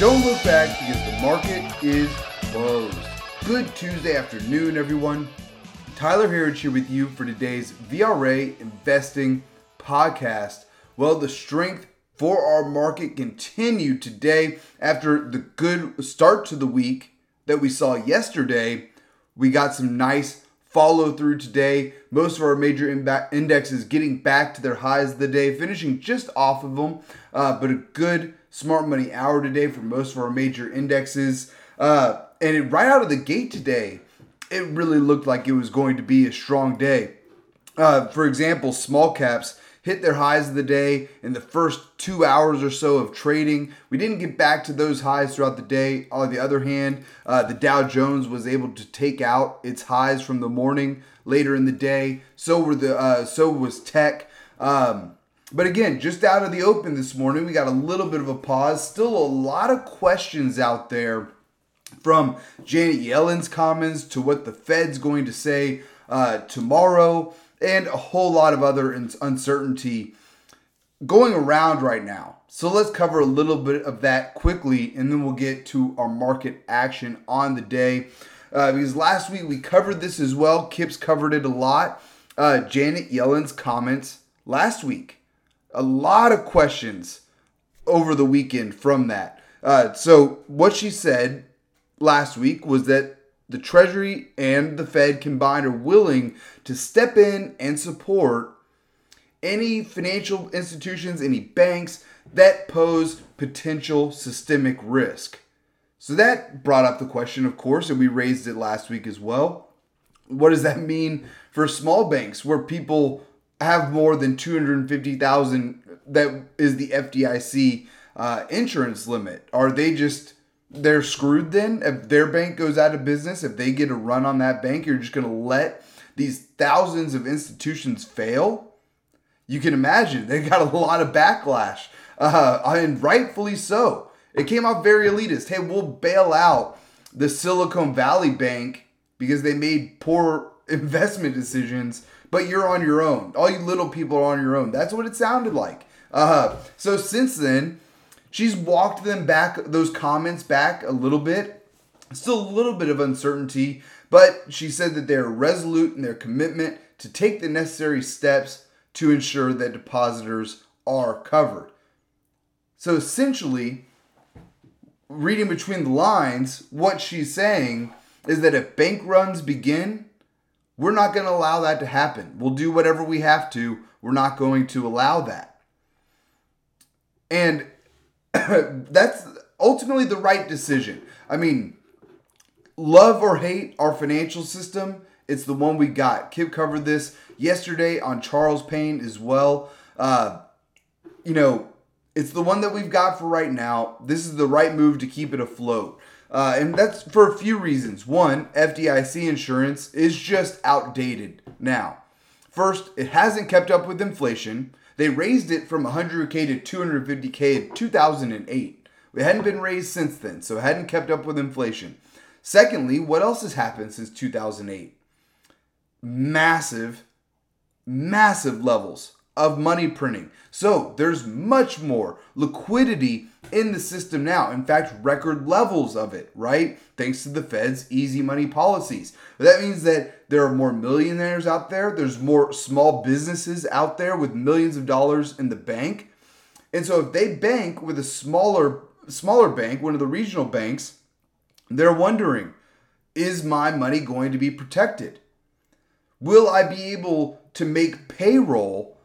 Don't look back because the market is closed. Good Tuesday afternoon, everyone. Tyler Herriage here with you for today's VRA Investing Podcast. Well, the strength for our market continued today after the good start to the week that we saw yesterday. We got some nice follow through today. Most of our major indexes getting back to their highs of the day, finishing just off of them, uh, but a good smart money hour today for most of our major indexes. Uh, and it, right out of the gate today, it really looked like it was going to be a strong day. Uh, for example, small caps hit their highs of the day in the first two hours or so of trading. We didn't get back to those highs throughout the day. On the other hand, uh, the Dow Jones was able to take out its highs from the morning later in the day. So were the uh, so was tech. Um, but again, just out of the open this morning, we got a little bit of a pause. Still a lot of questions out there from Janet Yellen's comments to what the Fed's going to say uh, tomorrow and a whole lot of other uncertainty going around right now. So let's cover a little bit of that quickly and then we'll get to our market action on the day. Uh, because last week we covered this as well. Kips covered it a lot. Uh, Janet Yellen's comments last week. A lot of questions over the weekend from that. Uh, so, what she said last week was that the Treasury and the Fed combined are willing to step in and support any financial institutions, any banks that pose potential systemic risk. So that brought up the question, of course, and we raised it last week as well. What does that mean for small banks where people have more than 250,000 that is the FDIC uh, insurance limit? Are they just they're screwed then? If their bank goes out of business if they get a run on that bank you're just going to let these thousands of institutions fail? You can imagine they got a lot of backlash. Uh, and rightfully so. It came out very elitist. Hey we'll bail out the silicon valley bank because they made poor investment decisions but you're on your own all you little people are on your own that's what it sounded like uh, so since then She's walked them back, those comments back a little bit. Still a little bit of uncertainty, but she said that they're resolute in their commitment to take the necessary steps to ensure that depositors are covered. So essentially, reading between the lines, what she's saying is that if bank runs begin, we're not going to allow that to happen. We'll do whatever we have to. We're not going to allow that. And that's ultimately the right decision. I mean, love or hate our financial system, it's the one we got. Kip covered this yesterday on Charles Payne as well. Uh, you know, it's the one that we've got for right now. This is the right move to keep it afloat. Uh, and that's for a few reasons. One, FDIC insurance is just outdated now. First, it hasn't kept up with inflation. They raised it from 100K to 250K in 2008. It hadn't been raised since then, so it hadn't kept up with inflation. Secondly, what else has happened since 2008? Massive, massive levels of money printing. So there's much more liquidity in the system now. In fact, record levels of it, right? Thanks to the Fed's easy money policies. But that means that there are more millionaires out there, there's more small businesses out there with millions of dollars in the bank. And so if they bank with a smaller smaller bank, one of the regional banks, they're wondering, is my money going to be protected? Will I be able to make payroll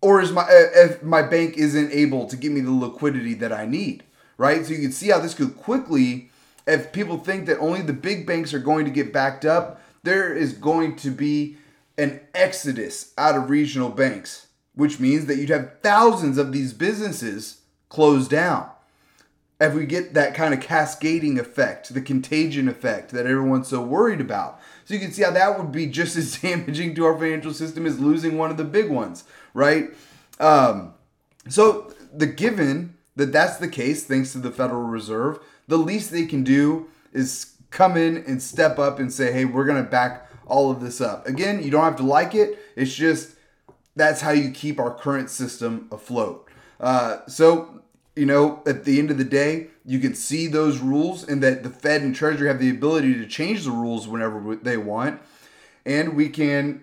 or is my eh, if my bank isn't able to give me the liquidity that I need, right? So you can see how this could quickly if people think that only the big banks are going to get backed up, there is going to be an exodus out of regional banks, which means that you'd have thousands of these businesses closed down. If we get that kind of cascading effect, the contagion effect that everyone's so worried about. So you can see how that would be just as damaging to our financial system as losing one of the big ones right? Um, so the given that that's the case, thanks to the Federal Reserve, the least they can do is come in and step up and say, hey, we're going to back all of this up. Again, you don't have to like it. It's just that's how you keep our current system afloat. Uh, so you know, at the end of the day, you can see those rules and that the Fed and Treasury have the ability to change the rules whenever they want. And we can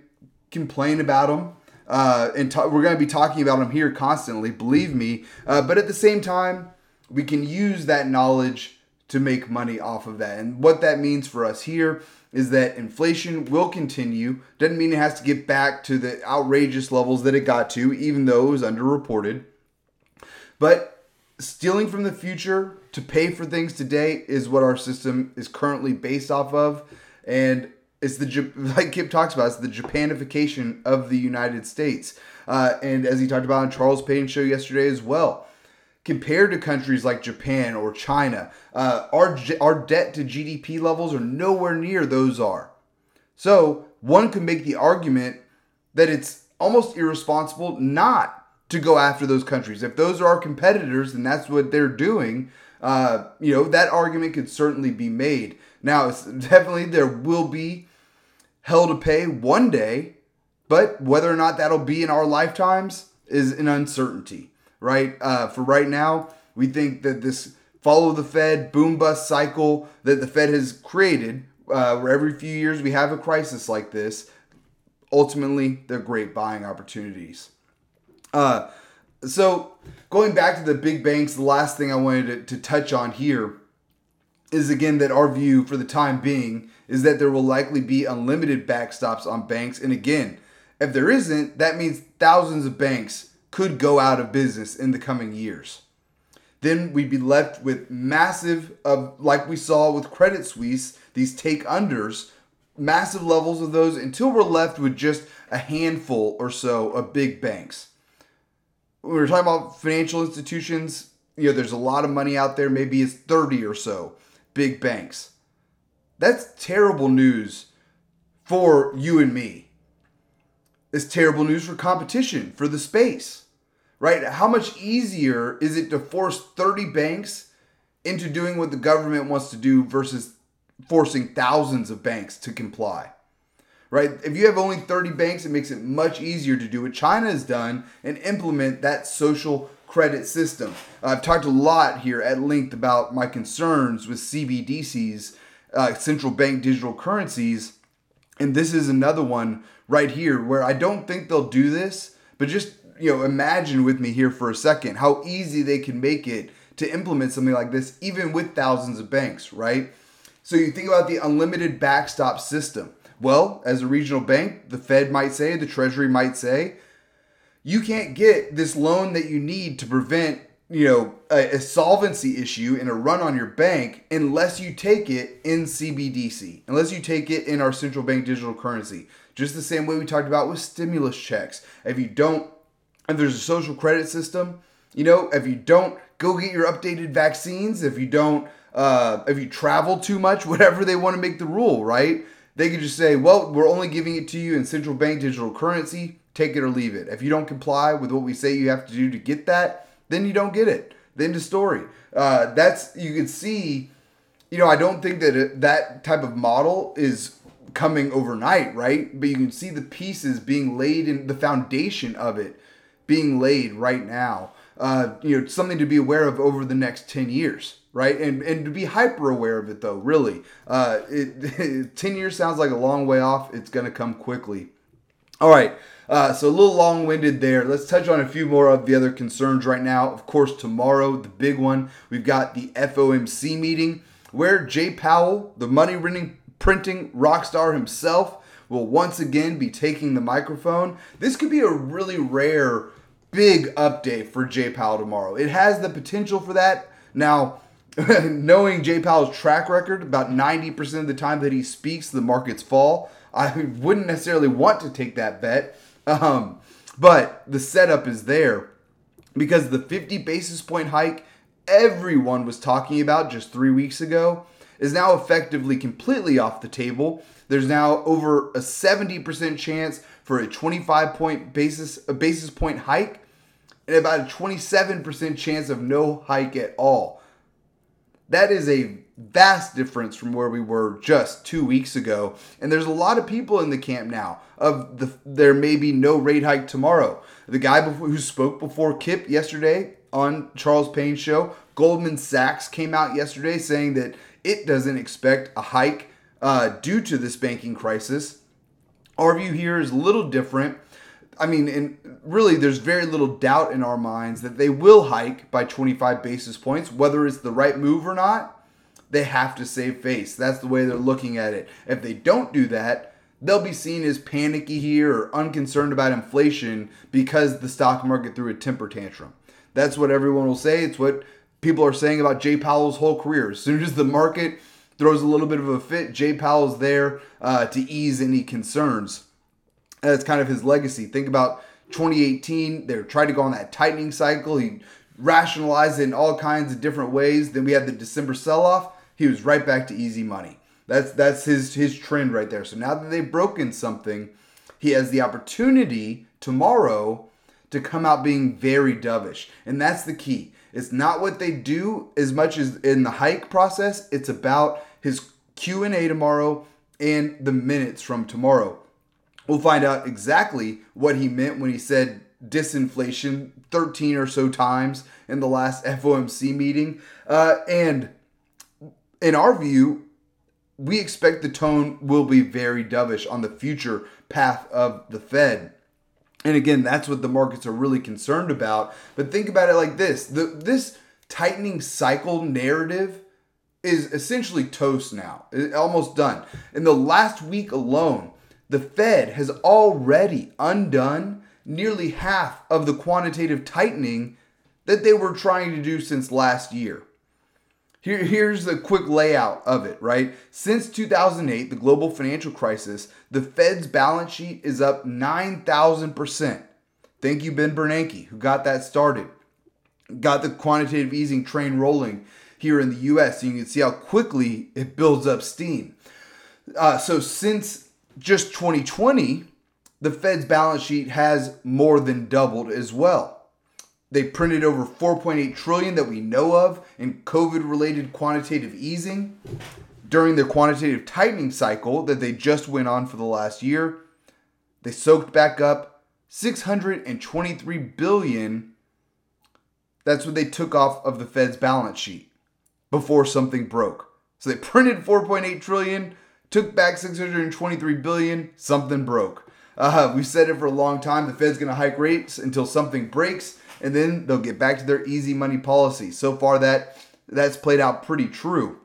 complain about them. Uh, and we're going to be talking about them here constantly, believe me. Uh, but at the same time, we can use that knowledge to make money off of that. And what that means for us here is that inflation will continue. Doesn't mean it has to get back to the outrageous levels that it got to, even though it was underreported. But stealing from the future to pay for things today is what our system is currently based off of. And it's the, like Kip talks about, it's the Japanification of the United States. Uh, and as he talked about on Charles Payne show yesterday as well, compared to countries like Japan or China, uh, our, our debt to GDP levels are nowhere near those are. So one could make the argument that it's almost irresponsible not to go after those countries. If those are our competitors and that's what they're doing, uh, you know, that argument could certainly be made. Now, it's definitely there will be hell to pay one day, but whether or not that'll be in our lifetimes is an uncertainty, right? Uh, for right now, we think that this follow the Fed boom bust cycle that the Fed has created, uh, where every few years we have a crisis like this, ultimately they're great buying opportunities. Uh, so going back to the big banks, the last thing I wanted to, to touch on here is again that our view for the time being is that there will likely be unlimited backstops on banks. And again, if there isn't, that means thousands of banks could go out of business in the coming years. Then we'd be left with massive like we saw with Credit Suisse, these take unders, massive levels of those until we're left with just a handful or so of big banks when we're talking about financial institutions, you know, there's a lot of money out there. Maybe it's 30 or so big banks. That's terrible news for you and me. It's terrible news for competition, for the space, right? How much easier is it to force 30 banks into doing what the government wants to do versus forcing thousands of banks to comply? Right? If you have only 30 banks, it makes it much easier to do what China has done and implement that social credit system. I've talked a lot here at length about my concerns with CBDCs, uh, central bank digital currencies, and this is another one right here where I don't think they'll do this, but just you know, imagine with me here for a second how easy they can make it to implement something like this, even with thousands of banks, right? So you think about the unlimited backstop system. Well, as a regional bank, the Fed might say, the Treasury might say, you can't get this loan that you need to prevent, you know, a, a solvency issue and a run on your bank unless you take it in CBDC, unless you take it in our central bank digital currency. Just the same way we talked about with stimulus checks. If you don't, if there's a social credit system, you know, if you don't go get your updated vaccines, if you don't, uh, if you travel too much, whatever they want to make the rule, right? They could just say, well, we're only giving it to you in central bank digital currency. Take it or leave it. If you don't comply with what we say you have to do to get that, then you don't get it. Then the story. Uh, that's you can see. You know, I don't think that it, that type of model is coming overnight, right? But you can see the pieces being laid in the foundation of it being laid right now. Uh, you know, something to be aware of over the next ten years right? And and to be hyper aware of it though, really. Uh, it, 10 years sounds like a long way off. It's to come quickly. All right. Uh, so a little long winded there. Let's touch on a few more of the other concerns right now. Of course, tomorrow, the big one, we've got the FOMC meeting where Jay Powell, the money printing rock star himself, will once again be taking the microphone. This could be a really rare, big update for Jay Powell tomorrow. It has the potential for that. Now, knowing Jay Powell's track record, about 90% of the time that he speaks, the markets fall. I wouldn't necessarily want to take that bet. Um, but the setup is there because the 50 basis point hike everyone was talking about just three weeks ago is now effectively completely off the table. There's now over a 70% chance for a 25 point basis a basis point hike and about a 27% chance of no hike at all. That is a vast difference from where we were just two weeks ago. And there's a lot of people in the camp now of the there may be no rate hike tomorrow. The guy before, who spoke before Kip yesterday on Charles Payne's show, Goldman Sachs came out yesterday saying that it doesn't expect a hike uh, due to this banking crisis. Our view here is a little different. I mean, and really, there's very little doubt in our minds that they will hike by 25 basis points, whether it's the right move or not. They have to save face. That's the way they're looking at it. If they don't do that, they'll be seen as panicky here or unconcerned about inflation because the stock market threw a temper tantrum. That's what everyone will say. It's what people are saying about Jay Powell's whole career. As soon as the market throws a little bit of a fit, Jay Powell's there uh, to ease any concerns. That's kind of his legacy. Think about 2018. They tried to go on that tightening cycle. He rationalized it in all kinds of different ways. Then we had the December sell-off. He was right back to easy money. That's that's his his trend right there. So now that they've broken something, he has the opportunity tomorrow to come out being very dovish. And that's the key. It's not what they do as much as in the hike process. It's about his Q&A tomorrow and the minutes from tomorrow. We'll find out exactly what he meant when he said disinflation 13 or so times in the last FOMC meeting. Uh, and in our view, we expect the tone will be very dovish on the future path of the Fed. And again, that's what the markets are really concerned about. But think about it like this the, this tightening cycle narrative is essentially toast now, almost done. In the last week alone, the Fed has already undone nearly half of the quantitative tightening that they were trying to do since last year. Here, here's the quick layout of it, right? Since 2008, the global financial crisis, the Fed's balance sheet is up 9,000%. Thank you, Ben Bernanke, who got that started. Got the quantitative easing train rolling here in the US. So you can see how quickly it builds up steam. Uh, so since just 2020, the Fed's balance sheet has more than doubled as well. They printed over 4.8 trillion that we know of in COVID-related quantitative easing during their quantitative tightening cycle that they just went on for the last year. They soaked back up 623 billion. That's what they took off of the Fed's balance sheet before something broke. So they printed 4.8 trillion, took back 623 billion, something broke. Uh, we've said it for a long time. The Fed's going to hike rates until something breaks and then they'll get back to their easy money policy. So far that that's played out pretty true.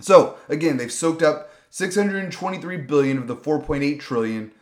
So, again, they've soaked up 623 billion of the 4.8 trillion.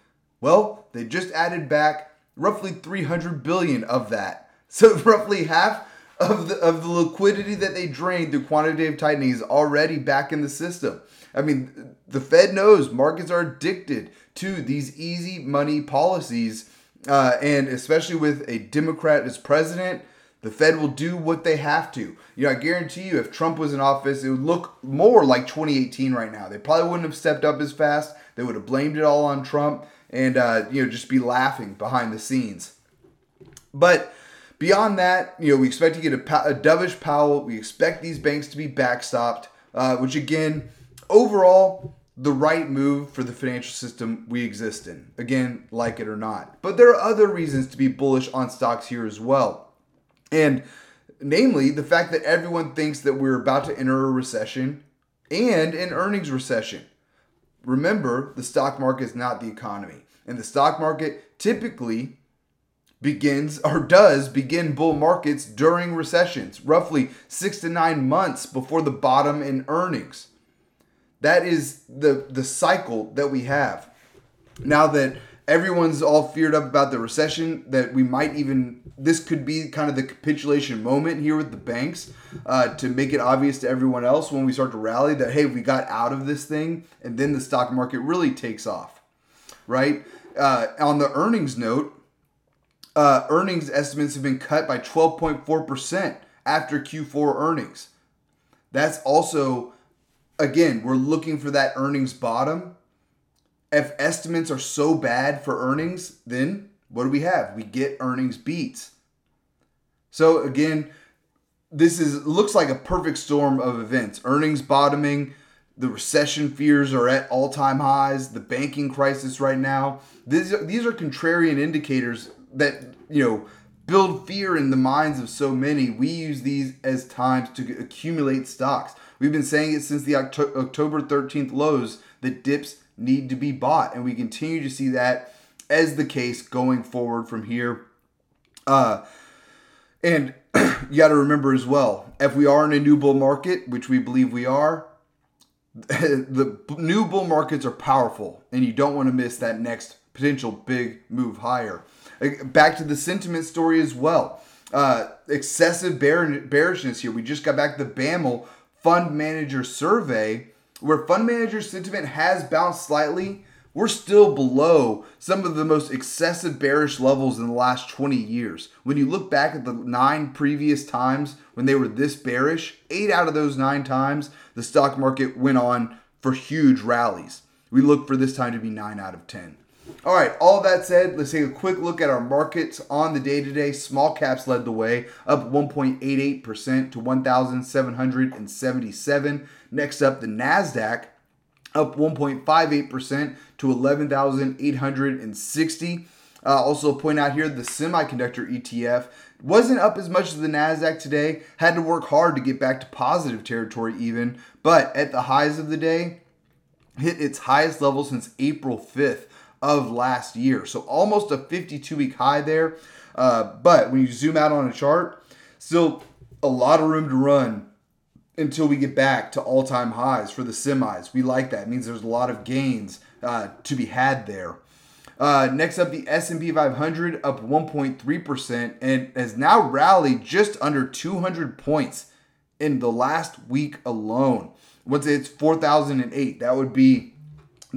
Well, they just added back roughly 300 billion of that. So, roughly half of the of the liquidity that they drained through quantitative tightening is already back in the system. I mean, the Fed knows markets are addicted to these easy money policies uh, and especially with a Democrat as president, the Fed will do what they have to. You know, I guarantee you, if Trump was in office, it would look more like 2018 right now. They probably wouldn't have stepped up as fast. They would have blamed it all on Trump and, uh, you know, just be laughing behind the scenes. But beyond that, you know, we expect to get a, a dovish Powell. We expect these banks to be backstopped, uh, which again, overall, the right move for the financial system we exist in. Again, like it or not. But there are other reasons to be bullish on stocks here as well. And namely, the fact that everyone thinks that we're about to enter a recession and an earnings recession. Remember, the stock market is not the economy. And the stock market typically begins or does begin bull markets during recessions, roughly six to nine months before the bottom in earnings. That is the the cycle that we have. Now that everyone's all feared up about the recession, that we might even this could be kind of the capitulation moment here with the banks uh, to make it obvious to everyone else when we start to rally that hey we got out of this thing and then the stock market really takes off, right? Uh, on the earnings note, uh, earnings estimates have been cut by 12.4% after Q4 earnings. That's also again, we're looking for that earnings bottom. If estimates are so bad for earnings, then what do we have? We get earnings beats. So again, this is looks like a perfect storm of events. Earnings bottoming, the recession fears are at all-time highs, the banking crisis right now. These these are contrarian indicators that, you know, build fear in the minds of so many. We use these as times to accumulate stocks. We've been saying it since the October 13th lows that dips need to be bought, and we continue to see that as the case going forward from here. Uh, and you got to remember as well, if we are in a new bull market, which we believe we are, the new bull markets are powerful, and you don't want to miss that next potential big move higher. Back to the sentiment story as well. Uh, excessive bear- bearishness here. We just got back the BAML fund manager survey, where fund manager sentiment has bounced slightly we're still below some of the most excessive bearish levels in the last 20 years. When you look back at the nine previous times when they were this bearish, eight out of those nine times, the stock market went on for huge rallies. We look for this time to be nine out of 10. All right, all that said, let's take a quick look at our markets on the day today. Small caps led the way, up 1.88% to 1,777. Next up, the NASDAQ up 1.58% to 11,860. Uh, also point out here the semiconductor ETF wasn't up as much as the Nasdaq today. Had to work hard to get back to positive territory even, but at the highs of the day, hit its highest level since April 5th of last year. So almost a 52 week high there. Uh, but when you zoom out on a chart, still a lot of room to run until we get back to all-time highs for the semis. We like that. It means there's a lot of gains uh, to be had there. Uh, next up, the S&P 500 up 1.3% and has now rallied just under 200 points in the last week alone. Once it's 4,008, that would be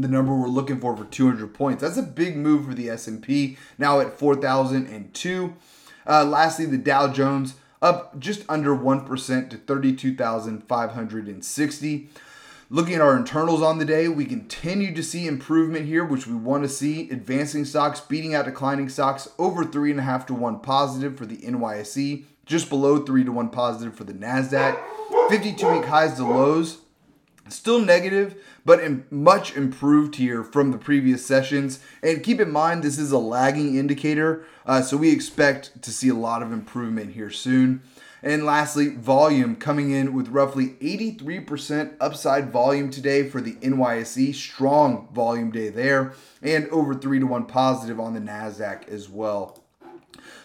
the number we're looking for for 200 points. That's a big move for the S&P. Now at 4,002. Uh, lastly, the Dow Jones up just under 1% to 32,560. Looking at our internals on the day, we continue to see improvement here, which we want to see. Advancing stocks beating out declining stocks over 3.5 to 1 positive for the NYSE, just below 3 to 1 positive for the NASDAQ. 52 week highs to lows Still negative, but much improved here from the previous sessions. And keep in mind, this is a lagging indicator, uh, so we expect to see a lot of improvement here soon. And lastly, volume coming in with roughly 83% upside volume today for the NYSE. Strong volume day there, and over 3 to 1 positive on the NASDAQ as well.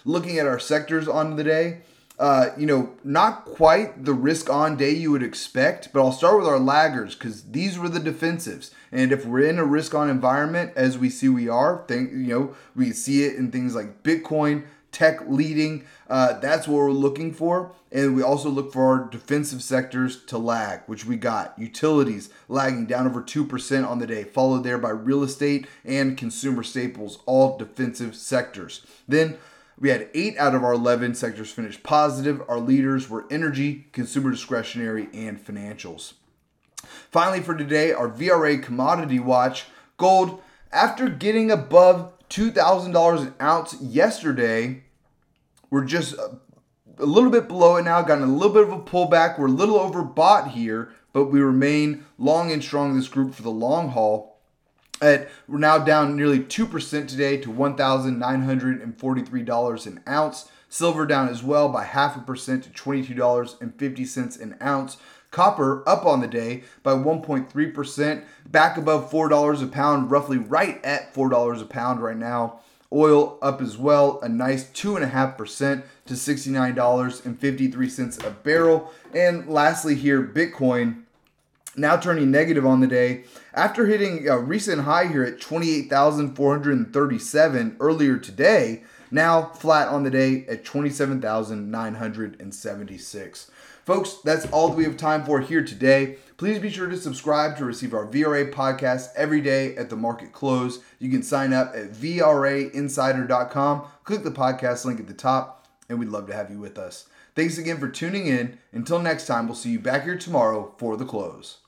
Looking at our sectors on the day, uh, you know, not quite the risk on day you would expect, but I'll start with our laggers because these were the defensives. And if we're in a risk on environment, as we see we are, think, you know, we see it in things like Bitcoin, tech leading. Uh, that's what we're looking for. And we also look for our defensive sectors to lag, which we got. Utilities lagging down over 2% on the day, followed there by real estate and consumer staples, all defensive sectors. Then we had eight out of our 11 sectors finish positive. Our leaders were energy, consumer discretionary, and financials. Finally, for today, our VRA commodity watch gold, after getting above $2,000 an ounce yesterday, we're just a little bit below it now, gotten a little bit of a pullback. We're a little overbought here, but we remain long and strong in this group for the long haul. We're now down nearly 2% today to $1,943 an ounce. Silver down as well by half a percent to $22.50 an ounce. Copper up on the day by 1.3%, back above $4 a pound, roughly right at $4 a pound right now. Oil up as well, a nice 2.5% to $69.53 a barrel. And lastly, here, Bitcoin now turning negative on the day after hitting a recent high here at 28,437 earlier today. Now flat on the day at 27,976. Folks, that's all that we have time for here today. Please be sure to subscribe to receive our VRA podcast every day at the market close. You can sign up at VRAinsider.com. Click the podcast link at the top, and we'd love to have you with us. Thanks again for tuning in. Until next time, we'll see you back here tomorrow for the close.